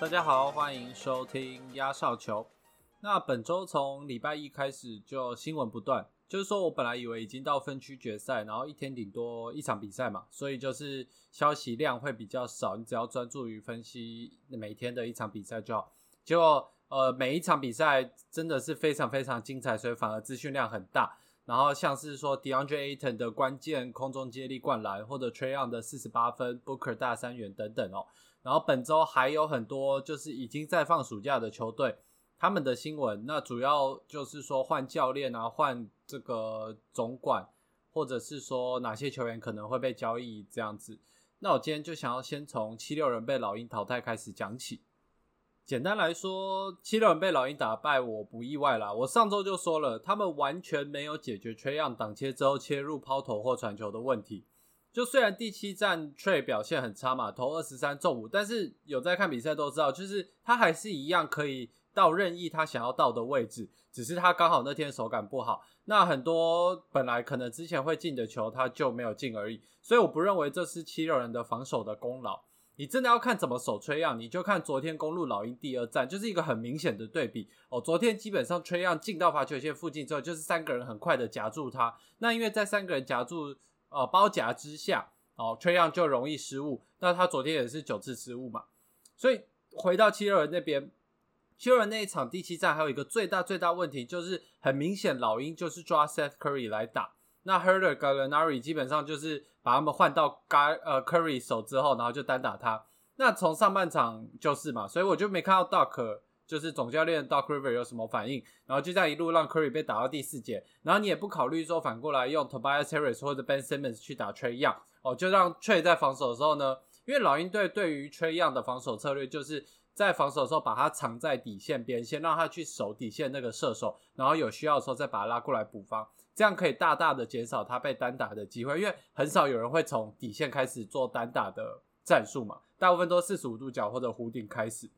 大家好，欢迎收听压哨球。那本周从礼拜一开始就新闻不断，就是说我本来以为已经到分区决赛，然后一天顶多一场比赛嘛，所以就是消息量会比较少，你只要专注于分析每天的一场比赛就好。结果呃每一场比赛真的是非常非常精彩，所以反而资讯量很大。然后像是说 DeAndre Ayton 的关键空中接力灌篮，或者 Treyon 的四十八分，Booker 大三元等等哦。然后本周还有很多就是已经在放暑假的球队，他们的新闻，那主要就是说换教练啊，换这个总管，或者是说哪些球员可能会被交易这样子。那我今天就想要先从七六人被老鹰淘汰开始讲起。简单来说，七六人被老鹰打败，我不意外啦。我上周就说了，他们完全没有解决缺样挡切之后切入抛投或传球的问题。就虽然第七战 Trey 表现很差嘛，投二十三中五，但是有在看比赛都知道，就是他还是一样可以到任意他想要到的位置，只是他刚好那天手感不好。那很多本来可能之前会进的球，他就没有进而已。所以我不认为这是七六人的防守的功劳。你真的要看怎么守吹样，你就看昨天公路老鹰第二战，就是一个很明显的对比哦。昨天基本上吹样进到罚球线附近之后，就是三个人很快的夹住他。那因为在三个人夹住。呃，包夹之下，哦，吹样就容易失误。那他昨天也是九次失误嘛，所以回到七六人那边，七六人那一场第七战还有一个最大最大问题，就是很明显老鹰就是抓 Seth Curry 来打。那 Herder Gallinari 基本上就是把他们换到 g 呃 Curry 手之后，然后就单打他。那从上半场就是嘛，所以我就没看到 Duck。就是总教练 Doc River 有什么反应，然后就这样一路让 Curry 被打到第四节，然后你也不考虑说反过来用 Tobias Harris 或者 Ben Simmons 去打 Trey Young 哦，就让 Trey 在防守的时候呢，因为老鹰队对于 Trey Young 的防守策略就是在防守的时候把他藏在底线边，先让他去守底线那个射手，然后有需要的时候再把他拉过来补防，这样可以大大的减少他被单打的机会，因为很少有人会从底线开始做单打的战术嘛，大部分都四十五度角或者弧顶开始。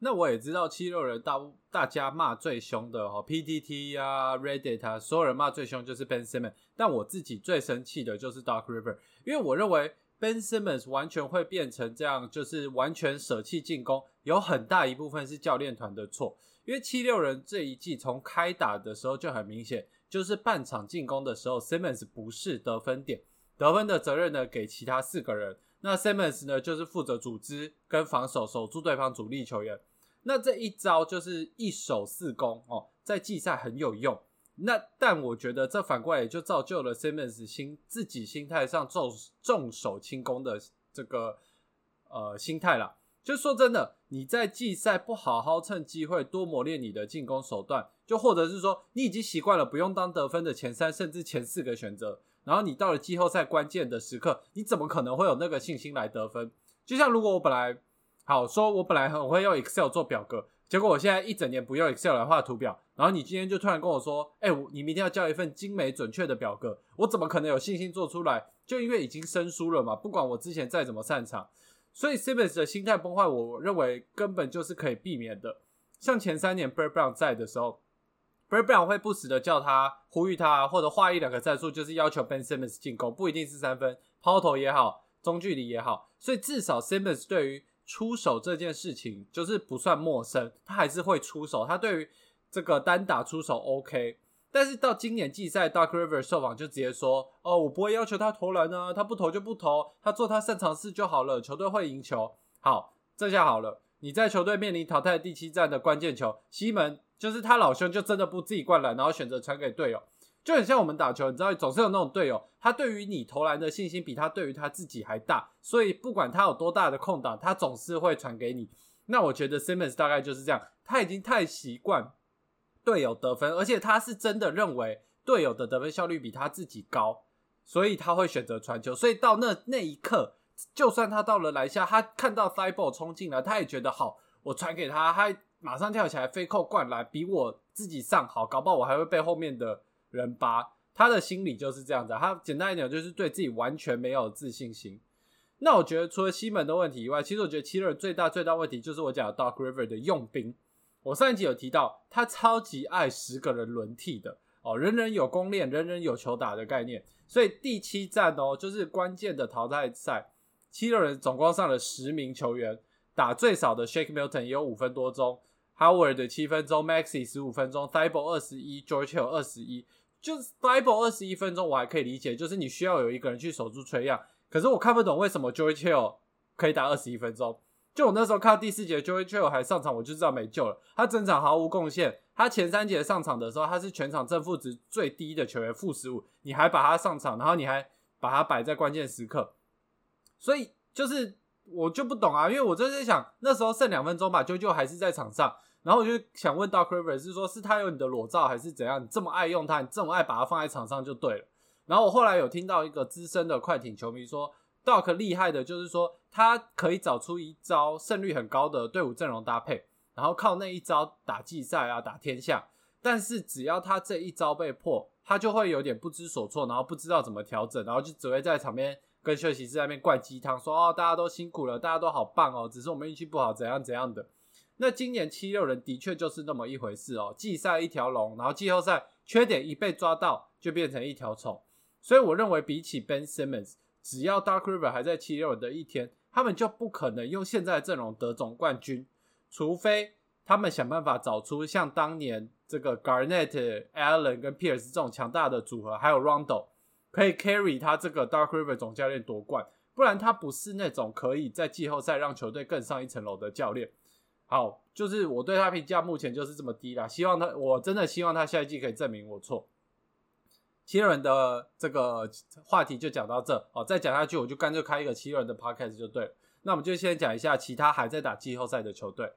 那我也知道七六人大大家骂最凶的哦，PTT 啊，Reddit 啊，所有人骂最凶就是 Ben Simmons。但我自己最生气的就是 Dark River，因为我认为 Ben Simmons 完全会变成这样，就是完全舍弃进攻，有很大一部分是教练团的错。因为七六人这一季从开打的时候就很明显，就是半场进攻的时候，Simmons 不是得分点，得分的责任呢给其他四个人。那 Simmons 呢，就是负责组织跟防守，守住对方主力球员。那这一招就是一守四攻哦，在季赛很有用。那但我觉得这反过来也就造就了 Simmons 心自己心态上重重守轻攻的这个呃心态啦。就说真的，你在季赛不好好趁机会多磨练你的进攻手段，就或者是说你已经习惯了不用当得分的前三甚至前四个选择。然后你到了季后赛关键的时刻，你怎么可能会有那个信心来得分？就像如果我本来好说，我本来很会用 Excel 做表格，结果我现在一整年不用 Excel 来画图表，然后你今天就突然跟我说，哎，你明天要交一份精美准确的表格，我怎么可能有信心做出来？就因为已经生疏了嘛，不管我之前再怎么擅长，所以 Simmons 的心态崩坏，我认为根本就是可以避免的。像前三年 Bird Brown 在的时候。Bird Brown 会不时的叫他呼吁他，或者画一两个战术，就是要求 Ben Simmons 进攻，不一定是三分，抛投也好，中距离也好。所以至少 Simmons 对于出手这件事情就是不算陌生，他还是会出手。他对于这个单打出手 OK。但是到今年季赛，Dark River 受访就直接说：“哦，我不会要求他投篮啊，他不投就不投，他做他擅长事就好了，球队会赢球。”好，这下好了，你在球队面临淘汰第七战的关键球，西门。就是他老兄就真的不自己灌篮，然后选择传给队友，就很像我们打球，你知道，总是有那种队友，他对于你投篮的信心比他对于他自己还大，所以不管他有多大的空档，他总是会传给你。那我觉得 Simmons 大概就是这样，他已经太习惯队友得分，而且他是真的认为队友的得分效率比他自己高，所以他会选择传球。所以到那那一刻，就算他到了篮下，他看到 Five Ball 冲进来，他也觉得好，我传给他，他。马上跳起来飞扣灌篮，比我自己上好，搞不好我还会被后面的人八。他的心理就是这样子，他简单一点就是对自己完全没有自信心。那我觉得除了西门的问题以外，其实我觉得七六人最大最大问题就是我讲的 Dark River 的用兵，我上一集有提到，他超级爱十个人轮替的哦，人人有攻练，人人有球打的概念。所以第七站哦，就是关键的淘汰赛，七六人总共上了十名球员，打最少的 Shake Milton 也有五分多钟，Howard 的七分钟，Maxi 十五分钟 t h i b a l 二十一，George 二十一。就是 t h i b a l 二十一分钟，我还可以理解，就是你需要有一个人去守住崔样。可是我看不懂为什么 George Hill 可以打二十一分钟。就我那时候看到第四节，George Hill 还上场，我就知道没救了。他整场毫无贡献。他前三节上场的时候，他是全场正负值最低的球员，负十五。你还把他上场，然后你还把他摆在关键时刻，所以就是我就不懂啊，因为我就在想，那时候剩两分钟吧，啾啾还是在场上，然后我就想问 Doc Rivers 是说，是他有你的裸照，还是怎样？你这么爱用他，你这么爱把他放在场上就对了。然后我后来有听到一个资深的快艇球迷说，Doc 厉害的就是说，他可以找出一招胜率很高的队伍阵容搭配。然后靠那一招打季赛啊，打天下。但是只要他这一招被破，他就会有点不知所措，然后不知道怎么调整，然后就只会在场边跟休息室那边灌鸡汤，说哦大家都辛苦了，大家都好棒哦，只是我们运气不好，怎样怎样的。那今年七六人的确就是那么一回事哦，季赛一条龙，然后季后赛缺点一被抓到就变成一条虫。所以我认为比起 Ben Simmons，只要 Dark River 还在七六人的一天，他们就不可能用现在的阵容得总冠军。除非他们想办法找出像当年这个 Garnett、Allen 跟 Pierce 这种强大的组合，还有 Rondo 可以 carry 他这个 Dark River 总教练夺冠，不然他不是那种可以在季后赛让球队更上一层楼的教练。好，就是我对他评价目前就是这么低啦。希望他，我真的希望他下一季可以证明我错。七六人的这个话题就讲到这，哦，再讲下去我就干脆开一个七六人的 podcast 就对了。那我们就先讲一下其他还在打季后赛的球队。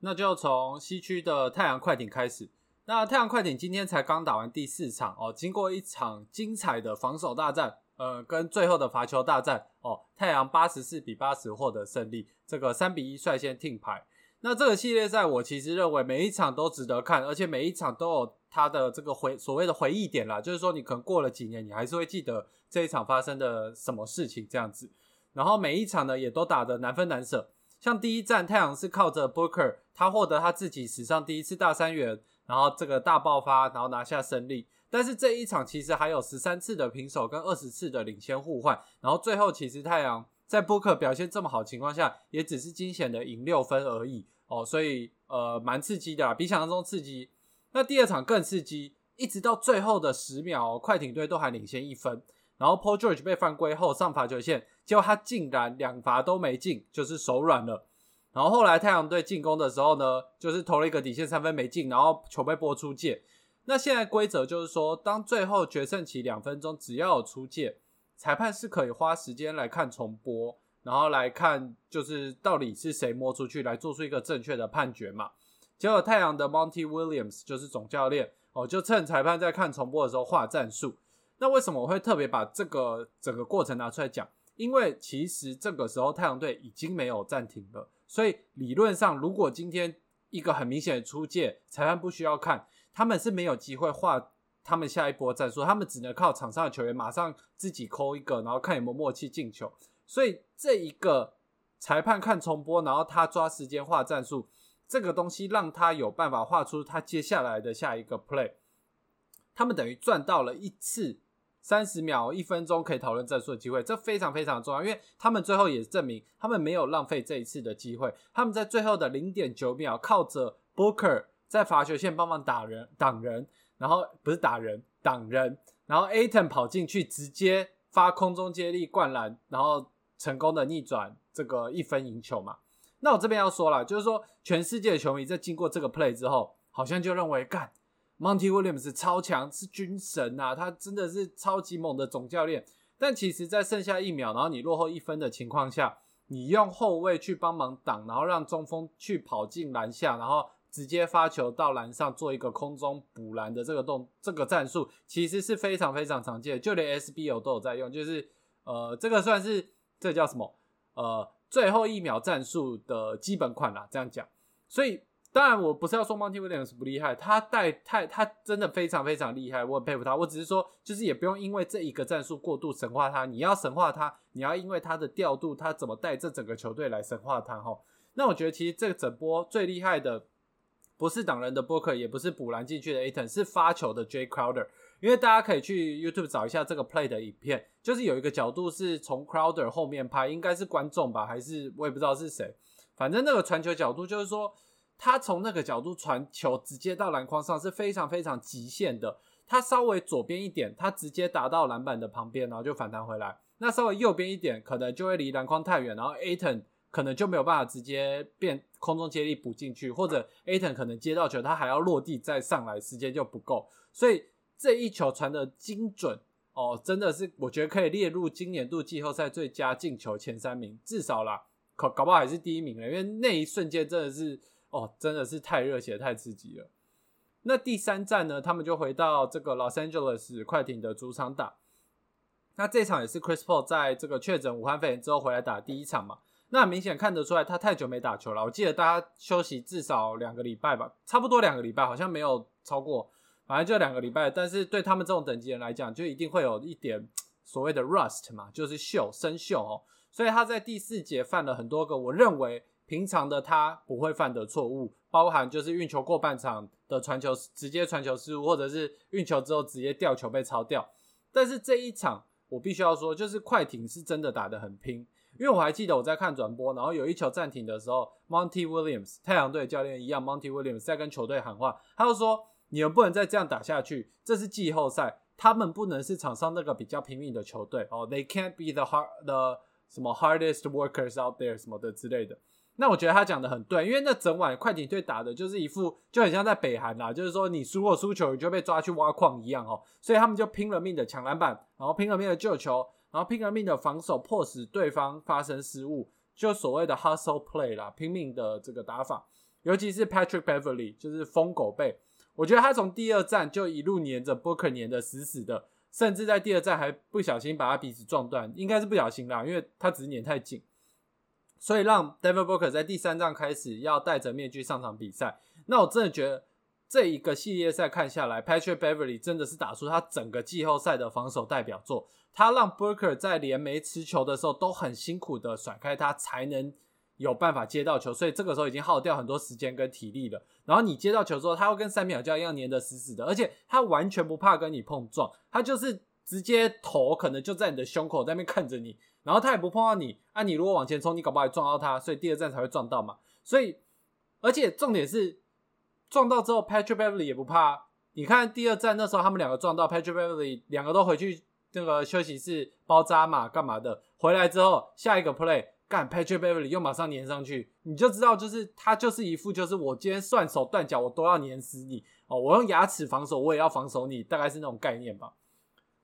那就从西区的太阳快艇开始。那太阳快艇今天才刚打完第四场哦，经过一场精彩的防守大战，呃，跟最后的罚球大战哦，太阳八十四比八十获得胜利，这个三比一率先听牌。那这个系列赛我其实认为每一场都值得看，而且每一场都有它的这个回所谓的回忆点啦，就是说你可能过了几年，你还是会记得这一场发生的什么事情这样子。然后每一场呢，也都打得难分难舍。像第一站，太阳是靠着 Booker，他获得他自己史上第一次大三元，然后这个大爆发，然后拿下胜利。但是这一场其实还有十三次的平手跟二十次的领先互换，然后最后其实太阳在波克表现这么好情况下，也只是惊险的赢六分而已哦，所以呃蛮刺激的，比想象中刺激。那第二场更刺激，一直到最后的十秒，快艇队都还领先一分。然后 Paul George 被犯规后上罚球线，结果他竟然两罚都没进，就是手软了。然后后来太阳队进攻的时候呢，就是投了一个底线三分没进，然后球被拨出界。那现在规则就是说，当最后决胜期两分钟，只要有出界，裁判是可以花时间来看重播，然后来看就是到底是谁摸出去，来做出一个正确的判决嘛。结果太阳的 Monty Williams 就是总教练哦，就趁裁判在看重播的时候画战术。那为什么我会特别把这个整个过程拿出来讲？因为其实这个时候太阳队已经没有暂停了，所以理论上，如果今天一个很明显的出界，裁判不需要看，他们是没有机会画他们下一波战术，他们只能靠场上的球员马上自己抠一个，然后看有没有默契进球。所以这一个裁判看重播，然后他抓时间画战术，这个东西让他有办法画出他接下来的下一个 play，他们等于赚到了一次。三十秒、一分钟可以讨论战术的机会，这非常非常重要，因为他们最后也证明他们没有浪费这一次的机会。他们在最后的零点九秒，靠着 Booker 在罚球线帮忙打人、挡人，然后不是打人、挡人，然后 Aton 跑进去直接发空中接力灌篮，然后成功的逆转这个一分赢球嘛。那我这边要说了，就是说全世界的球迷在经过这个 play 之后，好像就认为干。Monty Williams 超强，是军神呐，他真的是超级猛的总教练。但其实，在剩下一秒，然后你落后一分的情况下，你用后卫去帮忙挡，然后让中锋去跑进篮下，然后直接发球到篮上做一个空中补篮的这个动这个战术，其实是非常非常常见的，就连 SBO 都有在用。就是呃，这个算是这叫什么？呃，最后一秒战术的基本款啦，这样讲。所以。当然，我不是要说 Monty Williams 不厉害，他带太他真的非常非常厉害，我很佩服他。我只是说，就是也不用因为这一个战术过度神化他。你要神化他，你要因为他的调度，他怎么带这整个球队来神化他哈。那我觉得其实这个整波最厉害的不是挡人的 Booker，也不是补篮进去的 Aton，是发球的 Jay Crowder。因为大家可以去 YouTube 找一下这个 play 的影片，就是有一个角度是从 Crowder 后面拍，应该是观众吧，还是我也不知道是谁。反正那个传球角度就是说，他从那个角度传球直接到篮筐上是非常非常极限的。他稍微左边一点，他直接打到篮板的旁边，然后就反弹回来。那稍微右边一点，可能就会离篮筐太远，然后 Aton 可能就没有办法直接变空中接力补进去，或者 Aton 可能接到球，他还要落地再上来，时间就不够。所以这一球传的精准哦，真的是我觉得可以列入今年度季后赛最佳进球前三名，至少啦，可搞不好还是第一名了，因为那一瞬间真的是哦，真的是太热血、太刺激了。那第三站呢，他们就回到这个 Los Angeles 快艇的主场打。那这场也是 Chris Paul 在这个确诊武汉肺炎之后回来打第一场嘛。那明显看得出来，他太久没打球了。我记得大家休息至少两个礼拜吧，差不多两个礼拜，好像没有超过。反正就两个礼拜，但是对他们这种等级人来讲，就一定会有一点所谓的 rust 嘛，就是锈生锈哦。所以他在第四节犯了很多个我认为平常的他不会犯的错误，包含就是运球过半场的传球直接传球失误，或者是运球之后直接掉球被抄掉。但是这一场我必须要说，就是快艇是真的打得很拼，因为我还记得我在看转播，然后有一球暂停的时候，Monty Williams 太阳队教练一样，Monty Williams 在跟球队喊话，他就说。你们不能再这样打下去，这是季后赛，他们不能是场上那个比较拼命的球队哦。They can't be the hard the 什么 hardest workers out there 什么的之类的。那我觉得他讲的很对，因为那整晚快艇队打的就是一副就很像在北韩啦，就是说你输过输球，你就被抓去挖矿一样哦。所以他们就拼了命的抢篮板，然后拼了命的救球，然后拼了命的防守，迫使对方发生失误，就所谓的 hustle play 啦，拼命的这个打法。尤其是 Patrick Beverly，就是疯狗背。我觉得他从第二站就一路黏着 Booker 黏的死死的，甚至在第二站还不小心把他鼻子撞断，应该是不小心啦，因为他只是黏太紧，所以让 David Booker 在第三仗开始要戴着面具上场比赛。那我真的觉得这一个系列赛看下来，Patrick Beverly 真的是打出他整个季后赛的防守代表作，他让 Booker 在连没持球的时候都很辛苦的甩开他，才能。有办法接到球，所以这个时候已经耗掉很多时间跟体力了。然后你接到球之后，他会跟三秒胶一样粘得死死的，而且他完全不怕跟你碰撞，他就是直接头可能就在你的胸口在那边看着你，然后他也不碰到你。啊，你如果往前冲，你搞不好也撞到他，所以第二站才会撞到嘛。所以，而且重点是撞到之后，Patrick Beverly 也不怕。你看第二站那时候他们两个撞到，Patrick Beverly 两个都回去那个休息室包扎嘛，干嘛的？回来之后下一个 play。干 Patrick Beverly 又马上粘上去，你就知道，就是他就是一副就是我今天断手断脚我都要粘死你哦，我用牙齿防守我也要防守你，大概是那种概念吧。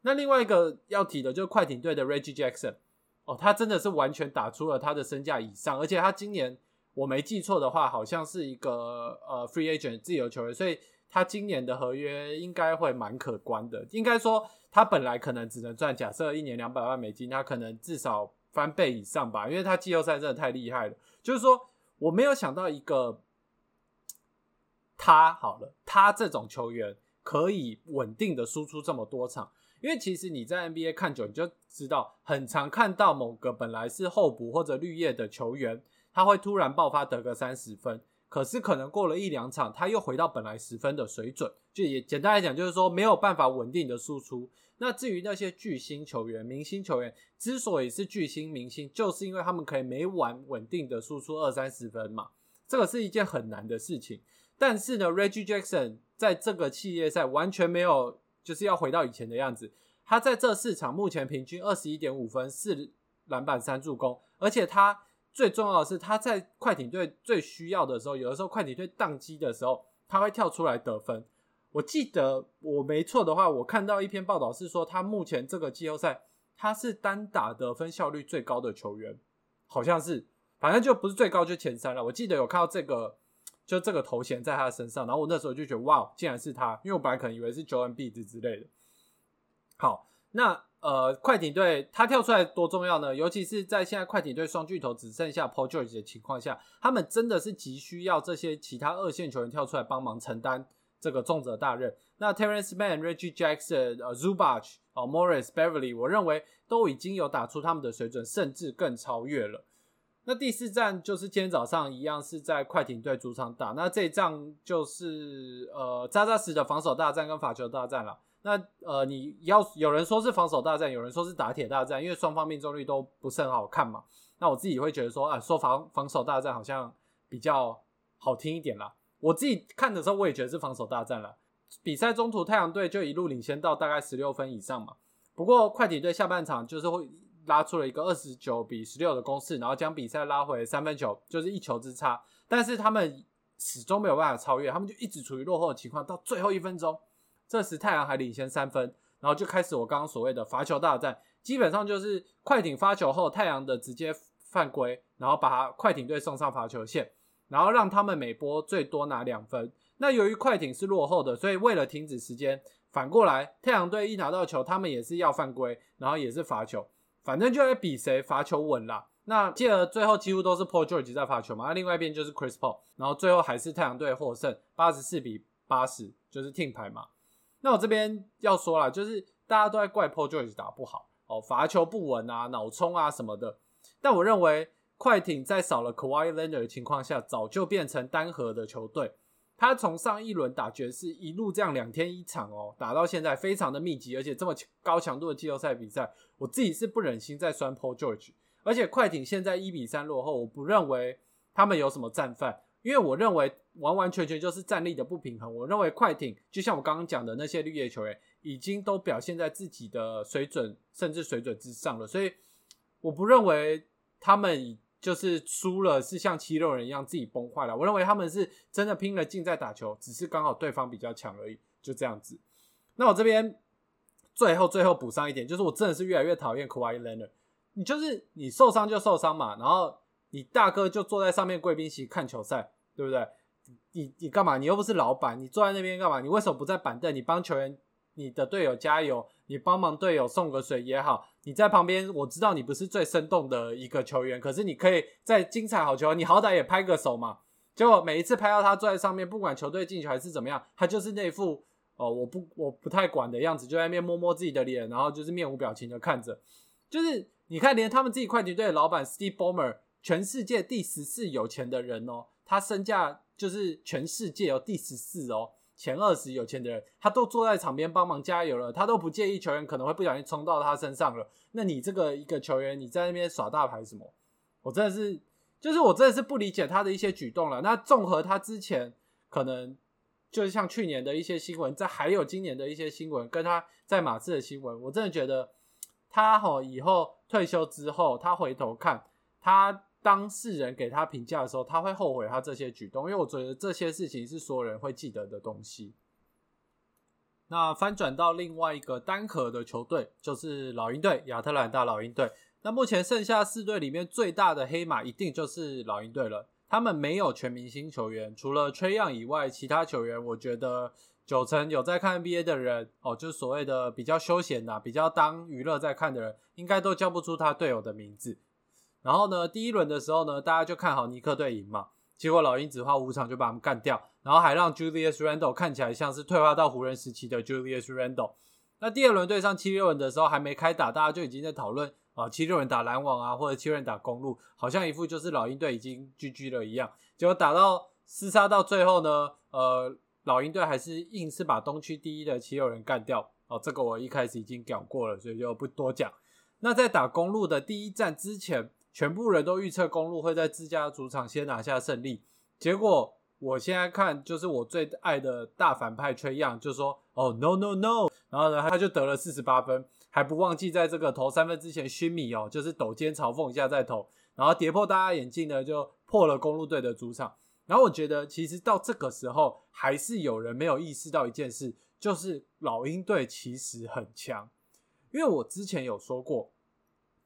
那另外一个要提的就是快艇队的 Reggie Jackson 哦，他真的是完全打出了他的身价以上，而且他今年我没记错的话，好像是一个呃 free agent 自由球员，所以他今年的合约应该会蛮可观的。应该说他本来可能只能赚假设一年两百万美金，他可能至少。翻倍以上吧，因为他季后赛真的太厉害了。就是说，我没有想到一个他好了，他这种球员可以稳定的输出这么多场。因为其实你在 NBA 看久，你就知道，很常看到某个本来是候补或者绿叶的球员，他会突然爆发得个三十分，可是可能过了一两场，他又回到本来十分的水准。就也简单来讲，就是说没有办法稳定的输出。那至于那些巨星球员、明星球员，之所以是巨星明星，就是因为他们可以每晚稳定的输出二三十分嘛，这个是一件很难的事情。但是呢，Reggie Jackson 在这个系列赛完全没有就是要回到以前的样子。他在这四场目前平均二十一点五分、四篮板、三助攻，而且他最重要的是他在快艇队最需要的时候，有的时候快艇队宕机的时候，他会跳出来得分。我记得我没错的话，我看到一篇报道是说，他目前这个季后赛他是单打得分效率最高的球员，好像是，反正就不是最高就前三了。我记得有看到这个，就这个头衔在他身上，然后我那时候就觉得哇，竟然是他，因为我本来可能以为是 Joel b 之类的。好，那呃，快艇队他跳出来多重要呢？尤其是在现在快艇队双巨头只剩下 Paul George 的情况下，他们真的是急需要这些其他二线球员跳出来帮忙承担。这个重责大任，那 Terrence Mann、Reggie Jackson、呃 Zubach、哦 Morris、Beverly，我认为都已经有打出他们的水准，甚至更超越了。那第四站就是今天早上一样是在快艇队主场打，那这一仗就是呃扎扎实的防守大战跟罚球大战了。那呃你要有人说是防守大战，有人说是打铁大战，因为双方命中率都不是很好看嘛。那我自己会觉得说啊，说防防守大战好像比较好听一点啦。我自己看的时候，我也觉得是防守大战了。比赛中途太阳队就一路领先到大概十六分以上嘛。不过快艇队下半场就是会拉出了一个二十九比十六的攻势，然后将比赛拉回三分球，就是一球之差。但是他们始终没有办法超越，他们就一直处于落后的情况。到最后一分钟，这时太阳还领先三分，然后就开始我刚刚所谓的罚球大战。基本上就是快艇发球后，太阳的直接犯规，然后把快艇队送上罚球线，然后让他们每波最多拿两分。那由于快艇是落后的，所以为了停止时间，反过来太阳队一拿到球，他们也是要犯规，然后也是罚球，反正就在比谁罚球稳啦。那记得最后几乎都是 Paul George 在罚球嘛，那另外一边就是 Chris Paul，然后最后还是太阳队获胜，八十四比八十，就是停牌嘛。那我这边要说了，就是大家都在怪 Paul George 打不好哦，罚球不稳啊，脑冲啊什么的。但我认为快艇在少了 Kawhi Leonard 的情况下，早就变成单核的球队。他从上一轮打爵士一路这样两天一场哦，打到现在非常的密集，而且这么高强度的季后赛比赛，我自己是不忍心再酸 Paul George。而且快艇现在一比三落后，我不认为他们有什么战犯，因为我认为完完全全就是战力的不平衡。我认为快艇就像我刚刚讲的那些绿叶球员，已经都表现在自己的水准甚至水准之上了，所以我不认为他们。就是输了，是像七六人一样自己崩坏了。我认为他们是真的拼了劲在打球，只是刚好对方比较强而已，就这样子。那我这边最后最后补上一点，就是我真的是越来越讨厌 Kawhi Leonard。你就是你受伤就受伤嘛，然后你大哥就坐在上面贵宾席看球赛，对不对？你你干嘛？你又不是老板，你坐在那边干嘛？你为什么不在板凳？你帮球员、你的队友加油，你帮忙队友送个水也好。你在旁边，我知道你不是最生动的一个球员，可是你可以在精彩好球，你好歹也拍个手嘛。结果每一次拍到他坐在上面，不管球队进球还是怎么样，他就是那副哦我不我不太管的样子，就在那边摸摸自己的脸，然后就是面无表情的看着。就是你看，连他们自己快艇队的老板 Steve Ballmer，全世界第十四有钱的人哦，他身价就是全世界有第十四哦。前二十有钱的人，他都坐在场边帮忙加油了，他都不介意球员可能会不小心冲到他身上了。那你这个一个球员，你在那边耍大牌什么？我真的是，就是我真的是不理解他的一些举动了。那综合他之前可能就是像去年的一些新闻，在还有今年的一些新闻，跟他在马刺的新闻，我真的觉得他吼以后退休之后，他回头看他。当事人给他评价的时候，他会后悔他这些举动，因为我觉得这些事情是所有人会记得的东西。那翻转到另外一个单核的球队，就是老鹰队，亚特兰大老鹰队。那目前剩下四队里面最大的黑马，一定就是老鹰队了。他们没有全明星球员，除了崔样以外，其他球员我觉得九成有在看 NBA 的人，哦，就所谓的比较休闲的、比较当娱乐在看的人，应该都叫不出他队友的名字。然后呢，第一轮的时候呢，大家就看好尼克队赢嘛。结果老鹰只花五场就把他们干掉，然后还让 Julius Randle 看起来像是退化到湖人时期的 Julius Randle。那第二轮对上七六人的时候还没开打，大家就已经在讨论啊，七六人打篮网啊，或者七六人打公路，好像一副就是老鹰队已经 GG 了一样。结果打到厮杀到最后呢，呃，老鹰队还是硬是把东区第一的七六人干掉。哦，这个我一开始已经讲过了，所以就不多讲。那在打公路的第一战之前。全部人都预测公路会在自家主场先拿下胜利，结果我现在看就是我最爱的大反派崔样就说哦 no no no，然后呢他就得了四十八分，还不忘记在这个投三分之前熏米哦，就是抖肩嘲讽一下再投，然后跌破大家眼镜呢就破了公路队的主场。然后我觉得其实到这个时候还是有人没有意识到一件事，就是老鹰队其实很强，因为我之前有说过。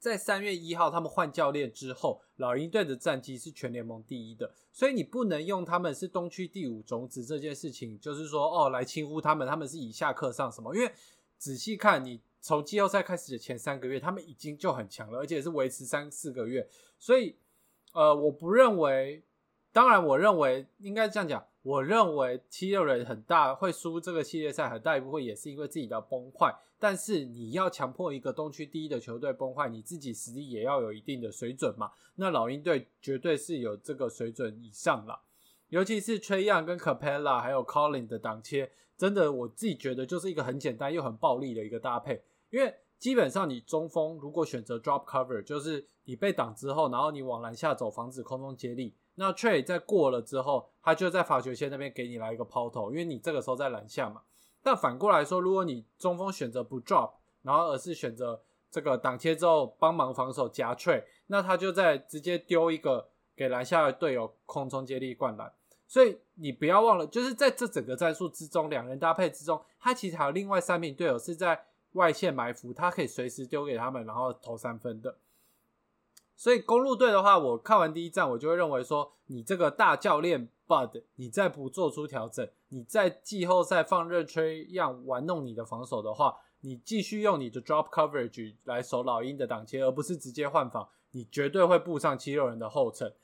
在三月一号他们换教练之后，老鹰队的战绩是全联盟第一的，所以你不能用他们是东区第五种子这件事情，就是说哦来轻忽他们，他们是以下克上什么？因为仔细看，你从季后赛开始的前三个月，他们已经就很强了，而且是维持三四个月，所以呃，我不认为，当然我认为应该这样讲，我认为七六人很大会输这个系列赛，很大一部分也是因为自己的崩坏。但是你要强迫一个东区第一的球队崩坏，你自己实力也要有一定的水准嘛。那老鹰队绝对是有这个水准以上了，尤其是 Trey Young 跟 Capella 还有 Collin 的挡切，真的我自己觉得就是一个很简单又很暴力的一个搭配。因为基本上你中锋如果选择 Drop Cover，就是你被挡之后，然后你往篮下走，防止空中接力。那 Trey 在过了之后，他就在罚球线那边给你来一个抛投，因为你这个时候在篮下嘛。但反过来说，如果你中锋选择不 drop，然后而是选择这个挡切之后帮忙防守夹 Trey，那他就在直接丢一个给篮下的队友空中接力灌篮。所以你不要忘了，就是在这整个战术之中，两人搭配之中，他其实还有另外三名队友是在外线埋伏，他可以随时丢给他们，然后投三分的。所以公路队的话，我看完第一站，我就会认为说，你这个大教练 Bud，你再不做出调整，你在季后赛放任吹样玩弄你的防守的话，你继续用你的 drop coverage 来守老鹰的挡切，而不是直接换防，你绝对会步上七六人的后尘。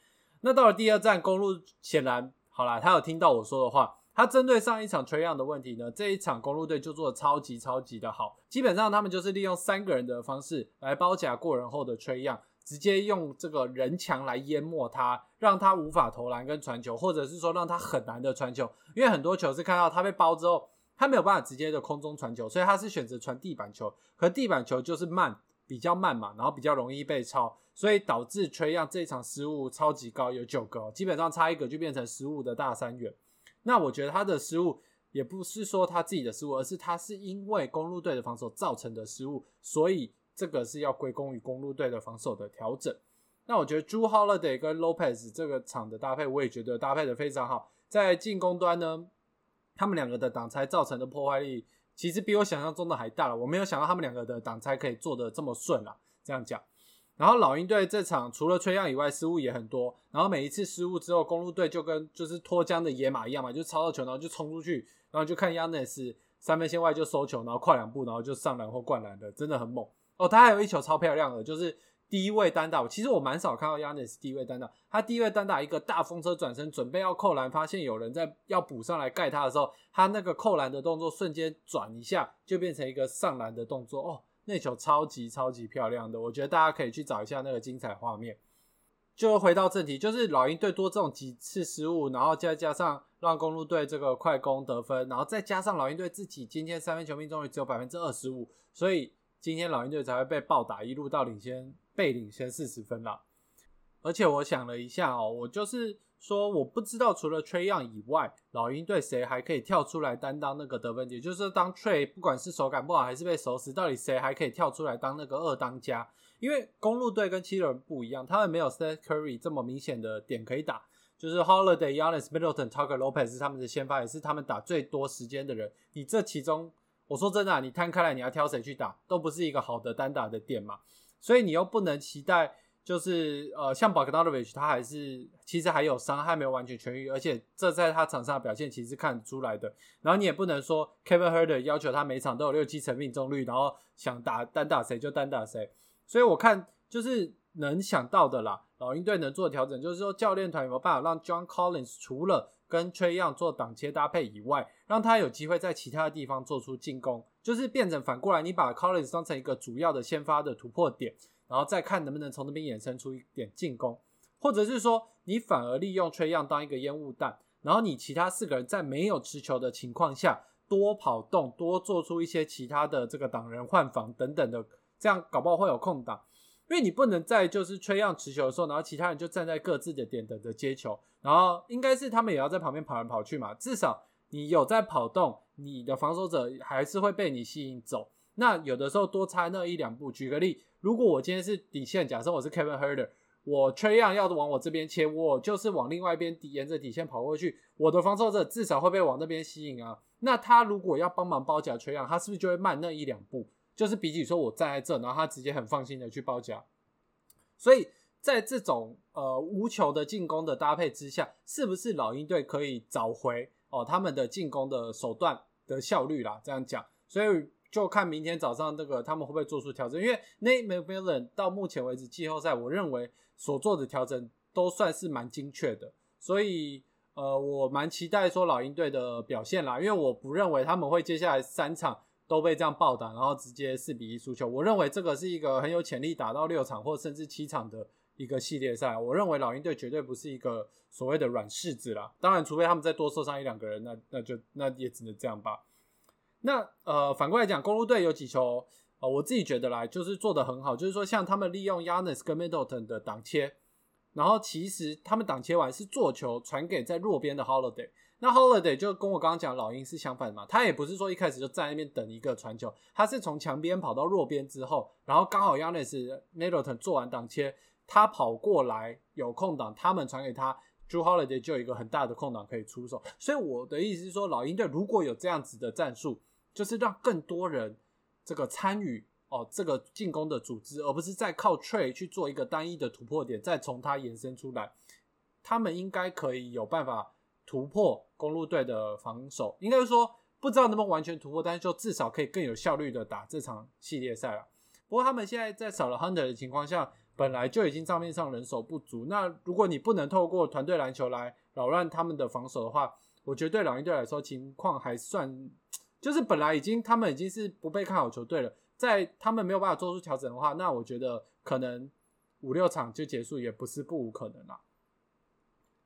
那到了第二站，公路显然好啦，他有听到我说的话，他针对上一场吹样的问题呢，这一场公路队就做的超级超级的好，基本上他们就是利用三个人的方式来包夹过人后的吹样。直接用这个人墙来淹没他，让他无法投篮跟传球，或者是说让他很难的传球。因为很多球是看到他被包之后，他没有办法直接的空中传球，所以他是选择传地板球。可地板球就是慢，比较慢嘛，然后比较容易被抄，所以导致崔样这一场失误超级高，有九个，基本上差一个就变成失误的大三元。那我觉得他的失误也不是说他自己的失误，而是他是因为公路队的防守造成的失误，所以。这个是要归功于公路队的防守的调整。那我觉得朱 Holiday 跟 Lopez 这个场的搭配，我也觉得搭配的非常好。在进攻端呢，他们两个的挡拆造成的破坏力，其实比我想象中的还大了。我没有想到他们两个的挡拆可以做的这么顺啊，这样讲。然后老鹰队这场除了吹样以外，失误也很多。然后每一次失误之后，公路队就跟就是脱缰的野马一样嘛，就抄到球，然后就冲出去，然后就看 Yanis 三分线外就收球，然后跨两步，然后就上篮或灌篮的，真的很猛。哦，他还有一球超漂亮的，就是第一位单打。其实我蛮少看到 Yanis 第一位单打，他第一位单打一个大风车转身，准备要扣篮，发现有人在要补上来盖他的时候，他那个扣篮的动作瞬间转一下，就变成一个上篮的动作。哦，那球超级超级漂亮的，我觉得大家可以去找一下那个精彩画面。就回到正题，就是老鹰队多这种几次失误，然后再加上让公路队这个快攻得分，然后再加上老鹰队自己今天三分球命中率只有百分之二十五，所以。今天老鹰队才会被暴打，一路到领先，被领先四十分了。而且我想了一下哦，我就是说，我不知道除了 Trey Young 以外，老鹰队谁还可以跳出来担当那个得分点？就是当 Trey 不管是手感不好还是被熟死，到底谁还可以跳出来当那个二当家？因为公路队跟七人不一样，他们没有 Steph Curry 这么明显的点可以打，就是 Holiday、Yanis、Middleton、Tucker、Lopez 他们的先发，也是他们打最多时间的人。你这其中。我说真的，你摊开来，你要挑谁去打，都不是一个好的单打的点嘛。所以你又不能期待，就是呃，像 Bogdanovich，他还是其实还有伤，还没有完全痊愈，而且这在他场上的表现其实看得出来的。然后你也不能说 Kevin Herder 要求他每场都有六七成命中率，然后想打单打谁就单打谁。所以我看就是能想到的啦，老鹰队能做调整，就是说教练团有没有办法让 John Collins 除了跟崔样做挡切搭配以外，让他有机会在其他的地方做出进攻，就是变成反过来，你把 Collins 当成一个主要的先发的突破点，然后再看能不能从那边衍生出一点进攻，或者是说你反而利用崔样当一个烟雾弹，然后你其他四个人在没有持球的情况下多跑动，多做出一些其他的这个挡人换防等等的，这样搞不好会有空档。因为你不能在就是吹样持球的时候，然后其他人就站在各自的点等着接球，然后应该是他们也要在旁边跑来跑去嘛。至少你有在跑动，你的防守者还是会被你吸引走。那有的时候多差那一两步，举个例，如果我今天是底线，假设我是 Kevin Herder，我吹样要往我这边切，我就是往另外一边底沿着底线跑过去，我的防守者至少会被往那边吸引啊。那他如果要帮忙包夹吹样，他是不是就会慢那一两步？就是比起说我站在这，然后他直接很放心的去包夹，所以在这种呃无球的进攻的搭配之下，是不是老鹰队可以找回哦他们的进攻的手段的效率啦？这样讲，所以就看明天早上这个他们会不会做出调整，因为 Nate McMillan 到目前为止季后赛，我认为所做的调整都算是蛮精确的，所以。呃，我蛮期待说老鹰队的表现啦，因为我不认为他们会接下来三场都被这样暴打，然后直接四比一输球。我认为这个是一个很有潜力打到六场或甚至七场的一个系列赛。我认为老鹰队绝对不是一个所谓的软柿子啦。当然，除非他们再多受伤一两个人，那那就那也只能这样吧。那呃，反过来讲，公路队有几球？呃，我自己觉得啦，就是做的很好，就是说像他们利用 Yanis 跟 Middleton 的挡切，然后其实他们挡切完是做球传给在弱边的 Holiday，那 Holiday 就跟我刚刚讲老鹰是相反的嘛，他也不是说一开始就在那边等一个传球，他是从墙边跑到弱边之后，然后刚好 Yanis Middleton 做完挡切，他跑过来有空档，他们传给他，Drew Holiday 就有一个很大的空档可以出手，所以我的意思是说，老鹰队如果有这样子的战术，就是让更多人。这个参与哦，这个进攻的组织，而不是再靠 trade 去做一个单一的突破点，再从它延伸出来，他们应该可以有办法突破公路队的防守。应该说不知道能不能完全突破，但是就至少可以更有效率的打这场系列赛了。不过他们现在在少了 Hunter 的情况下，本来就已经账面上人手不足。那如果你不能透过团队篮球来扰乱他们的防守的话，我觉得对老鹰队来说情况还算。就是本来已经他们已经是不被看好球队了，在他们没有办法做出调整的话，那我觉得可能五六场就结束也不是不无可能了。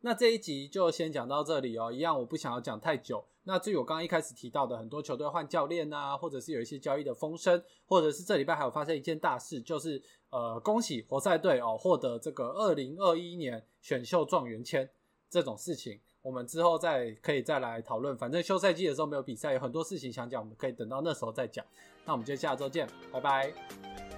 那这一集就先讲到这里哦，一样我不想要讲太久。那至于我刚刚一开始提到的很多球队换教练啊，或者是有一些交易的风声，或者是这礼拜还有发生一件大事，就是呃恭喜活塞队哦获得这个二零二一年选秀状元签这种事情。我们之后再可以再来讨论，反正休赛季的时候没有比赛，有很多事情想讲，我们可以等到那时候再讲。那我们就下周见，拜拜。